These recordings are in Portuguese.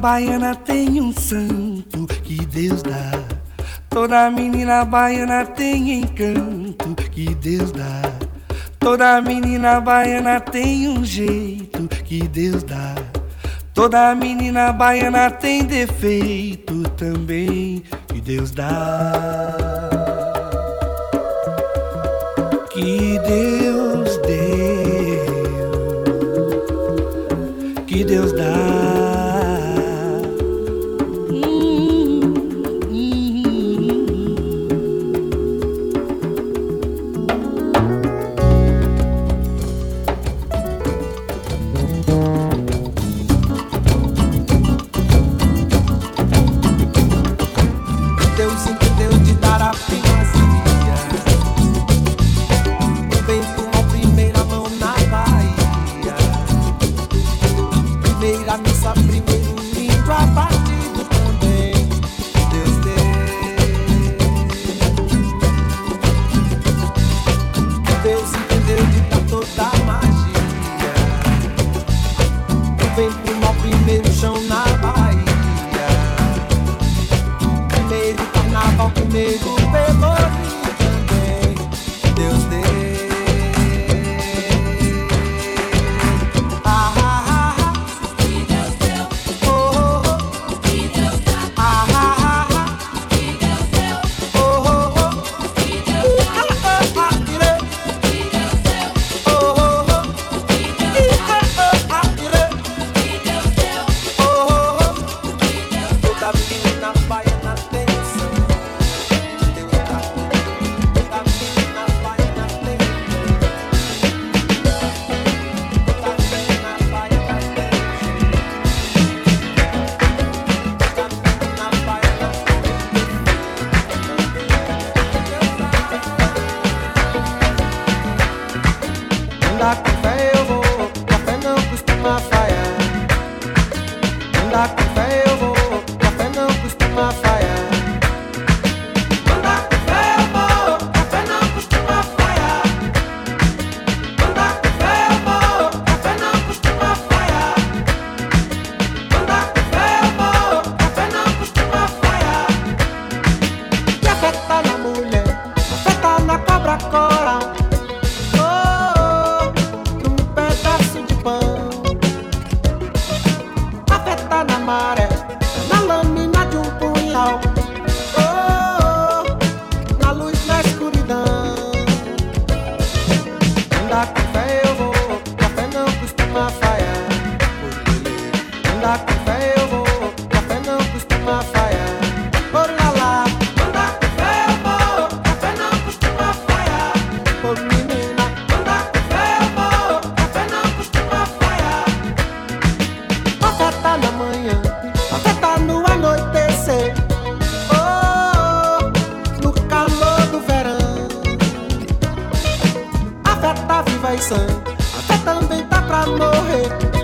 Baiana tem um santo que Deus dá. Toda menina baiana tem encanto que Deus dá. Toda menina baiana tem um jeito que Deus dá. Toda menina baiana tem defeito também que Deus dá. Que Deus Deus, sinto Deus de dar a fim. Até também tá pra morrer.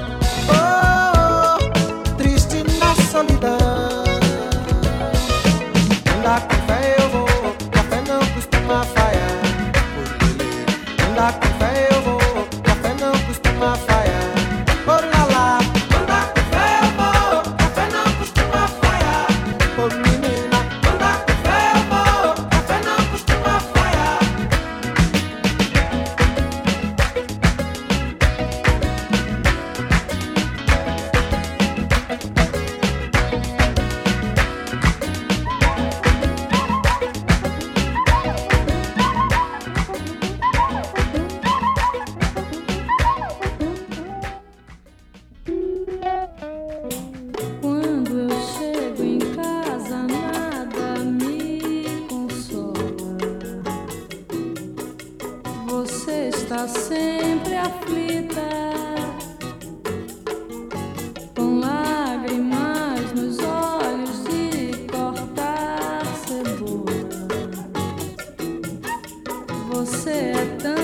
você é tão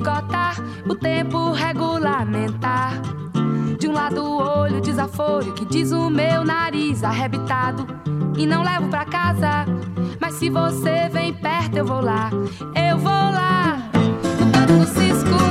esgotar o tempo regulamentar. De um lado o olho desaforo que diz o meu nariz arrebitado. E não levo pra casa. Mas se você vem perto, eu vou lá. Eu vou lá. No canto do cisco,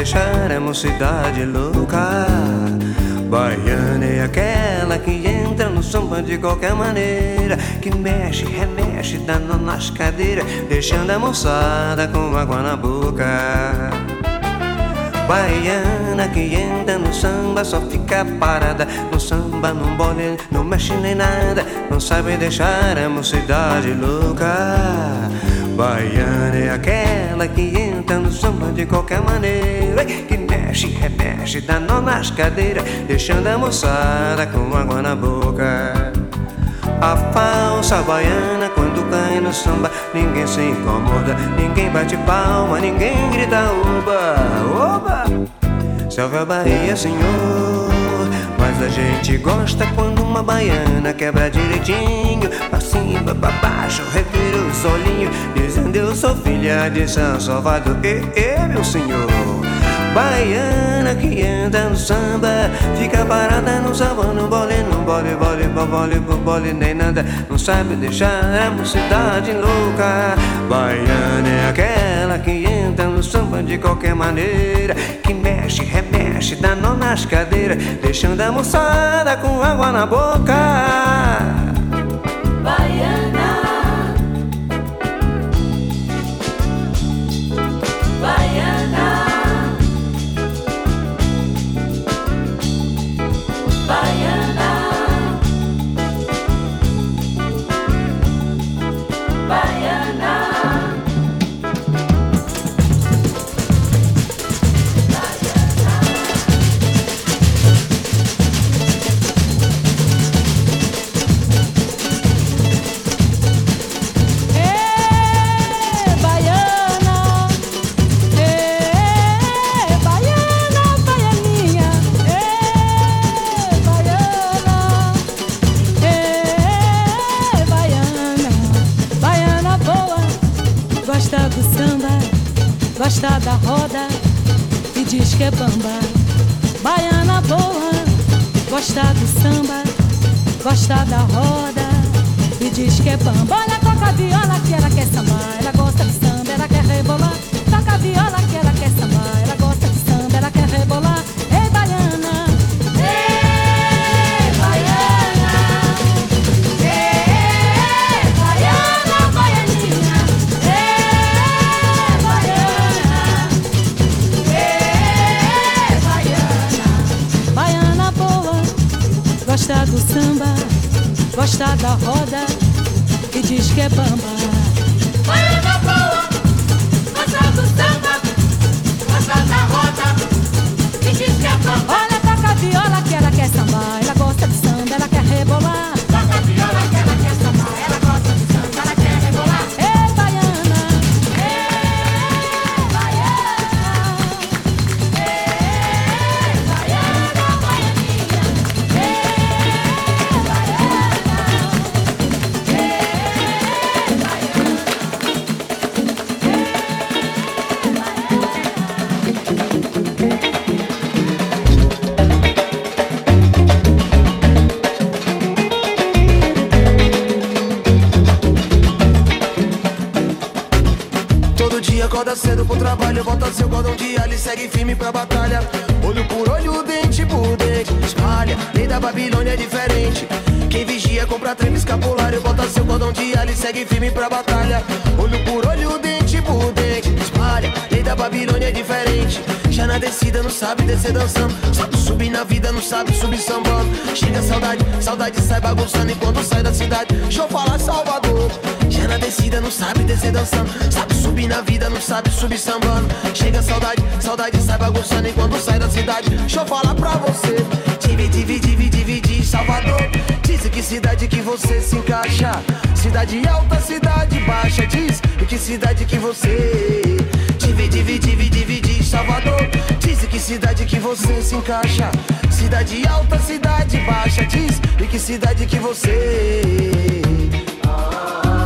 deixar a mocidade louca. Baiana é aquela que entra no samba de qualquer maneira, que mexe, remexe, nó nas cadeiras, deixando a moçada com água na boca. Baiana que entra no samba só fica parada. No samba não bole, não mexe nem nada. Não sabe deixar a mocidade louca. Baiana é aquela que entra no samba de qualquer maneira. Que mexe, remexe, dá nó nas cadeiras Deixando a moçada com água na boca. A falsa baiana quando cai no samba Ninguém se incomoda, ninguém bate palma Ninguém grita oba, oba Salve a Bahia, senhor. Mas a gente gosta quando uma baiana quebra direitinho. Pra cima, pra baixo, revira os olhinhos Dizendo eu sou filha de São Salvador. E, e meu senhor Baiana que anda no samba Fica parada no samba, no bole, no bole, bole, bole, bole, bole Nem nada, não sabe deixar a mocidade louca. Baiana é aquela no samba de qualquer maneira. Que mexe, remexe, dá nó nas cadeiras Deixando a moçada com água na boca gosta da roda e diz que é bamba. Baiana boa, gosta do samba, gosta da roda e diz que é bamba. Olha, toca a viola que ela quer sambar, ela gosta de samba, ela quer rebolar. Toca a viola gosta do samba, gosta da roda e diz que é bamba. Cedo pro trabalho, volta seu cordão de alho e segue firme pra batalha. Olho por olho, dente por dente, espalha. Lei da Babilônia é diferente. Quem vigia compra trem escapulário, bota seu cordão de alho e segue firme pra batalha. Olho por olho, dente por dente, espalha. Lei da Babilônia é diferente. Já na descida não sabe descer dançando. Sabe subir na vida, não sabe subir sambando. Chega saudade, saudade sai bagunçando enquanto sai da cidade. Deixa eu falar Salvador. Descida não sabe descer dançando. Sabe subir na vida, não sabe subir sambando. Chega saudade, saudade sai bagunçando enquanto sai da cidade. Deixa eu falar pra você. Divide, divide, divide, divide, Salvador. Diz em que cidade que você se encaixa. Cidade alta, cidade baixa. Diz em que cidade que você. Divide, divide, divide, divide, Salvador. Diz em que cidade que você se encaixa. Cidade alta, cidade baixa. Diz em que cidade que você. Todo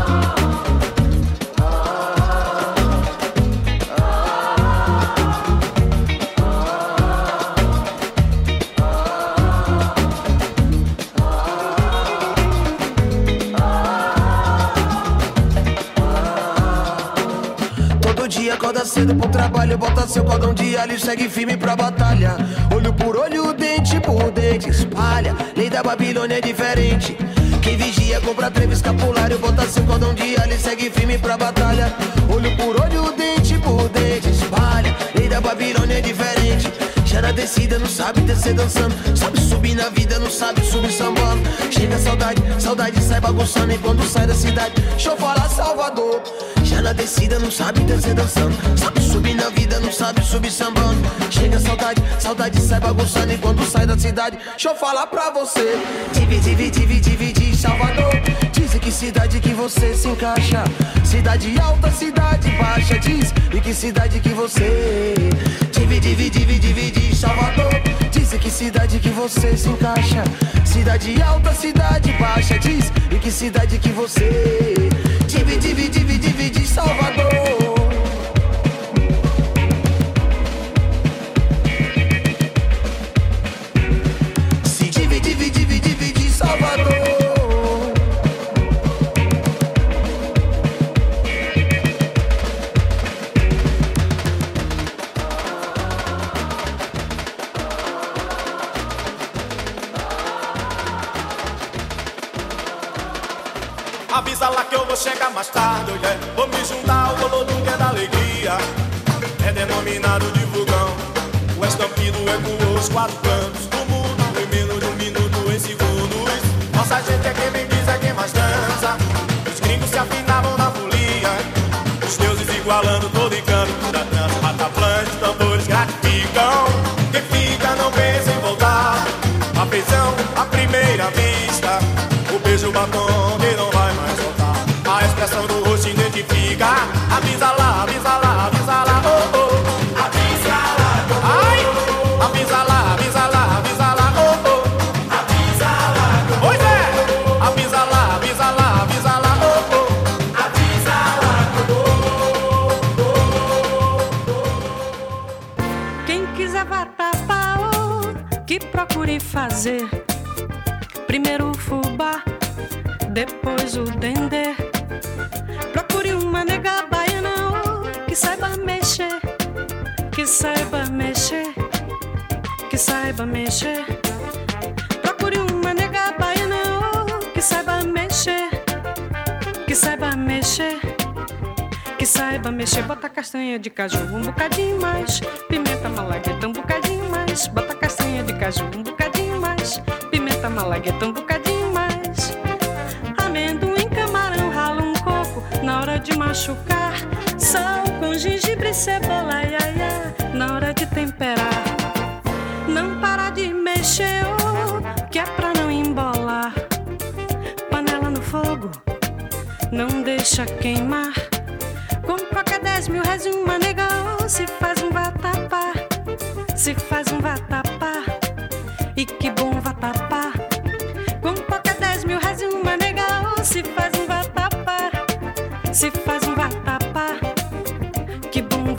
cedo pro trabalho, bota seu cordão de alho e segue firme pra batalha. Olho por olho, dente por dente, espalha. Lei da Babilônia é diferente. Quem vigia compra trevo escapulário, bota seu cordão de alho e segue firme pra batalha. Olho por olho, dente por dente, espalha. Lei da Babilônia é diferente. Já na descida não sabe descer dançando. Sabe subir na vida, não sabe subir sambando. Chega saudade, saudade sai bagunçando enquanto sai da cidade. Deixa eu falar Salvador. Já na descida não sabe descer dançando. Sabe subir na vida, não sabe subir sambando. Chega saudade, saudade sai bagunçando enquanto sai da cidade. Deixa eu falar pra você. Divide, divide, divide, divide, Salvador. Diz que cidade que você se encaixa. Cidade alta, cidade baixa. Diz em que cidade que você. Divide, divide, divide, divide, Salvador. Diz que cidade que você se encaixa. Cidade alta, cidade baixa. Diz em que cidade que você. Divide, divide, divide, divide, Salvador. O beijo batom que não vai mais voltar. A expressão do rosto identifica. Avisa lá, avisa lá, avisa lá, oh oh. Avisa lá, Ai, avisa lá, avisa lá, avisa lá, oh oh. Avisa lá, Pois é, avisa lá, avisa lá, avisa lá, oh oh. Avisa lá, é vatapá, oh, que procure fazer. Primeiro o fubá, depois o dendê. Procure uma nega baiana, oh, que saiba mexer, que saiba mexer, que saiba mexer. Procure uma nega baiana, oh, que saiba mexer, que saiba mexer. Que saiba mexer, bota castanha de caju um bocadinho mais, pimenta malagueta um bocadinho mais, bota castanha de caju um bocadinho mais, pimenta malagueta um bocadinho machucar, sal com gengibre, cebola, ia, ia, na hora de temperar. Não para de mexer, oh, que é pra não embolar. Panela no fogo, não deixa queimar. Com qualquer 10 mil reais uma nega oh, se faz um vatapá, se faz um vatapá. E que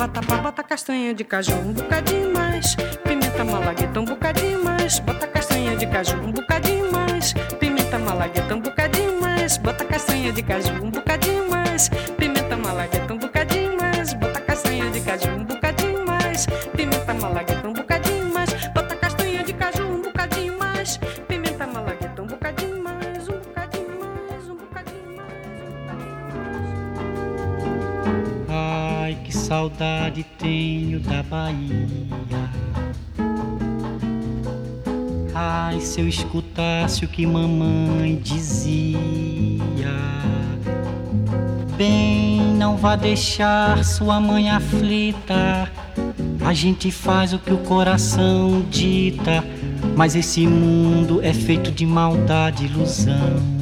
Vatapá, bota castanha de caju um bocadinho mais, pimenta malagueta um bocadinho mais, bota castanha de caju um bocadinho mais, pimenta malagueta um bocadinho mais, bota castanha de caju um bocadinho mais, saudade tenho da Bahia. Ai, se eu escutasse o que mamãe dizia. Bem, não vá deixar sua mãe aflita. A gente faz o que o coração dita. Mas esse mundo é feito de maldade e ilusão.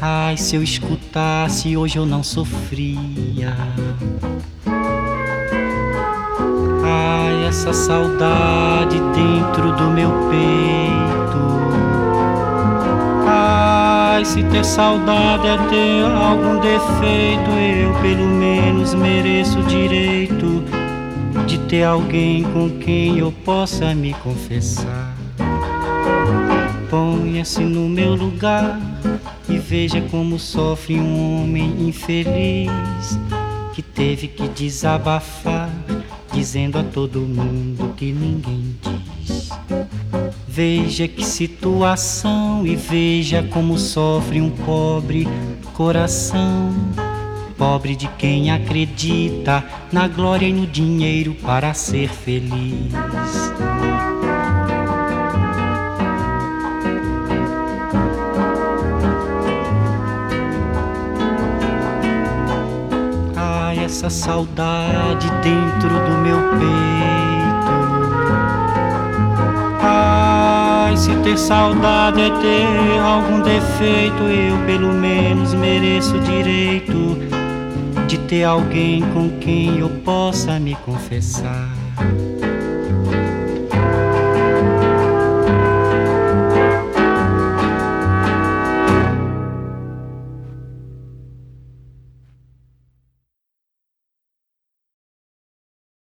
Ai, se eu escutasse, hoje eu não sofria. Essa saudade dentro do meu peito. Ai, se ter saudade é ter algum defeito, eu pelo menos mereço o direito de ter alguém com quem eu possa me confessar. Ponha-se no meu lugar e veja como sofre um homem infeliz que teve que desabafar, dizendo a todo mundo que ninguém diz. Veja que situação e veja como sofre um pobre coração. Pobre de quem acredita na glória e no dinheiro para ser feliz. Essa saudade dentro do meu peito. Ai, se ter saudade é ter algum defeito, eu pelo menos mereço o direito de ter alguém com quem eu possa me confessar.